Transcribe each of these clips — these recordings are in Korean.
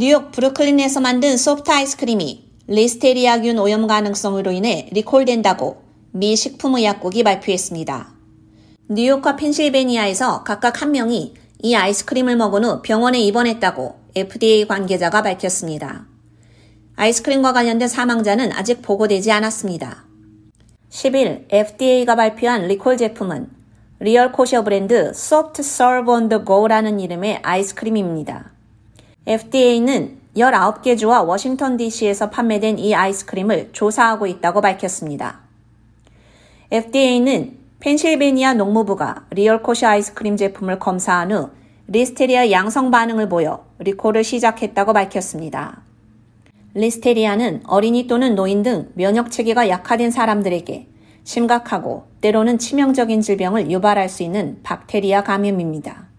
뉴욕 브루클린에서 만든 소프트 아이스크림이 리스테리아균 오염 가능성으로 인해 리콜된다고 미 식품의약국이 발표했습니다. 뉴욕과 펜실베니아에서 각각 한 명이 이 아이스크림을 먹은 후 병원에 입원했다고 FDA 관계자가 밝혔습니다. 아이스크림과 관련된 사망자는 아직 보고되지 않았습니다. 10일 FDA가 발표한 리콜 제품은 리얼 코셔 브랜드 Serve on the Go라는 이름의 아이스크림입니다. FDA는 19개 주와 워싱턴 DC에서 판매된 이 아이스크림을 조사하고 있다고 밝혔습니다. FDA는 펜실베니아 농무부가 리얼 코셔 아이스크림 제품을 검사한 후 리스테리아 양성 반응을 보여 리콜을 시작했다고 밝혔습니다. 리스테리아는 어린이 또는 노인 등 면역 체계가 약화된 사람들에게 심각하고 때로는 치명적인 질병을 유발할 수 있는 박테리아 감염입니다.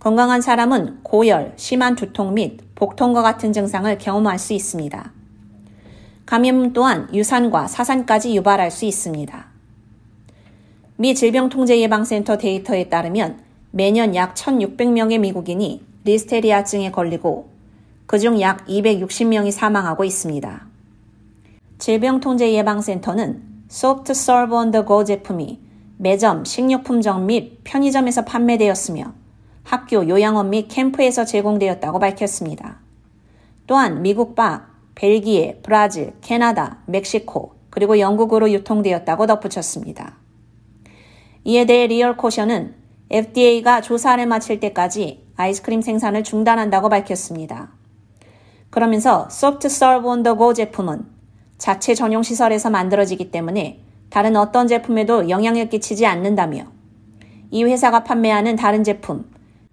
건강한 사람은 고열, 심한 두통 및 복통과 같은 증상을 경험할 수 있습니다. 감염 또한 유산과 사산까지 유발할 수 있습니다. 미 질병통제예방센터 데이터에 따르면 매년 약 1,600명의 미국인이 리스테리아증에 걸리고 그중 약 260명이 사망하고 있습니다. 질병통제예방센터는 Soft Serve the Go 제품이 매점, 식료품점 및 편의점에서 판매되었으며 학교, 요양원 및 캠프에서 제공되었다고 밝혔습니다. 또한 미국 밖, 벨기에, 브라질, 캐나다, 멕시코, 그리고 영국으로 유통되었다고 덧붙였습니다. 이에 대해 리얼 코셔는 FDA가 조사를 마칠 때까지 아이스크림 생산을 중단한다고 밝혔습니다. 그러면서 Soft Serve on the Go 제품은 자체 전용 시설에서 만들어지기 때문에 다른 어떤 제품에도 영향을 끼치지 않는다며 이 회사가 판매하는 다른 제품,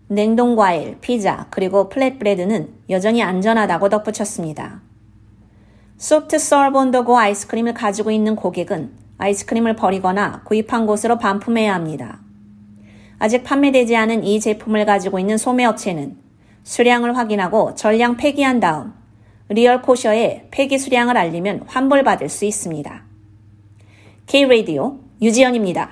냉동 과일, 피자, 그리고 flatbread는 여전히 안전하다고 덧붙였습니다. Soft Serve On The Go 아이스크림을 가지고 있는 고객은 아이스크림을 버리거나 구입한 곳으로 반품해야 합니다. 아직 판매되지 않은 이 제품을 가지고 있는 소매업체는 수량을 확인하고 전량 폐기한 다음 리얼 코셔에 폐기 수량을 알리면 환불받을 수 있습니다. K-Radio 유지연입니다.